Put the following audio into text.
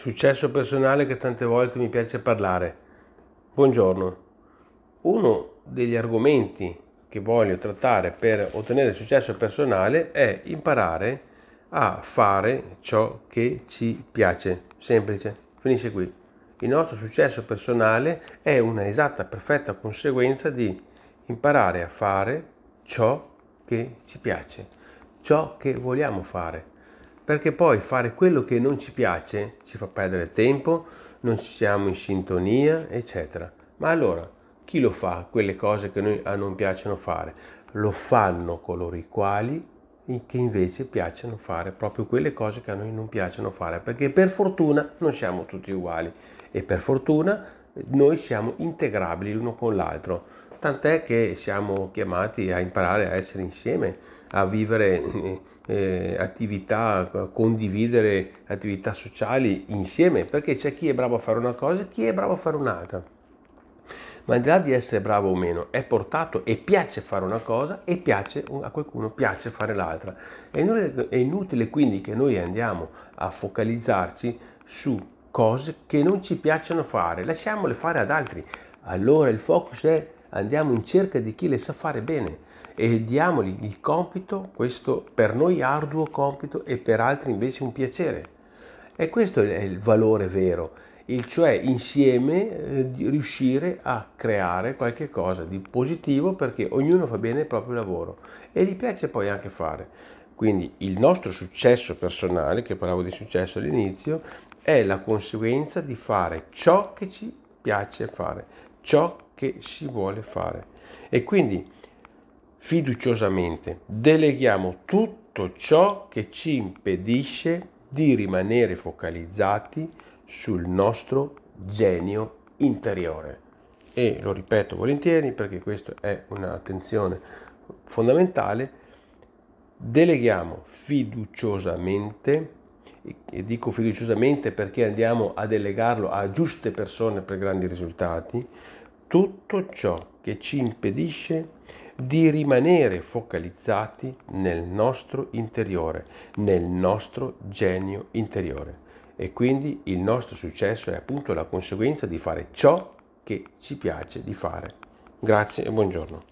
Successo personale che tante volte mi piace parlare. Buongiorno. Uno degli argomenti che voglio trattare per ottenere successo personale è imparare a fare ciò che ci piace. Semplice, finisce qui. Il nostro successo personale è una esatta, perfetta conseguenza di imparare a fare ciò che ci piace, ciò che vogliamo fare perché poi fare quello che non ci piace ci fa perdere tempo, non siamo in sintonia, eccetera. Ma allora, chi lo fa quelle cose che noi, a non piacciono fare? Lo fanno coloro i quali che invece piacciono fare proprio quelle cose che a noi non piacciono fare, perché per fortuna non siamo tutti uguali e per fortuna noi siamo integrabili l'uno con l'altro, tant'è che siamo chiamati a imparare a essere insieme, a vivere eh, attività, a condividere attività sociali insieme, perché c'è chi è bravo a fare una cosa e chi è bravo a fare un'altra. Ma al di là di essere bravo o meno, è portato e piace fare una cosa e piace, a qualcuno piace fare l'altra. È è inutile quindi che noi andiamo a focalizzarci su cose che non ci piacciono fare, lasciamole fare ad altri. Allora il focus è andiamo in cerca di chi le sa fare bene e diamogli il compito, questo per noi arduo compito e per altri invece un piacere. E questo è il valore vero, il cioè insieme eh, riuscire a creare qualche cosa di positivo perché ognuno fa bene il proprio lavoro e gli piace poi anche fare. Quindi il nostro successo personale, che parlavo di successo all'inizio, è la conseguenza di fare ciò che ci piace fare, ciò che si vuole fare. E quindi fiduciosamente deleghiamo tutto ciò che ci impedisce di rimanere focalizzati sul nostro genio interiore. E lo ripeto volentieri perché questa è un'attenzione fondamentale, deleghiamo fiduciosamente, e dico fiduciosamente perché andiamo a delegarlo a giuste persone per grandi risultati, tutto ciò che ci impedisce di rimanere focalizzati nel nostro interiore, nel nostro genio interiore. E quindi il nostro successo è appunto la conseguenza di fare ciò che ci piace di fare. Grazie e buongiorno.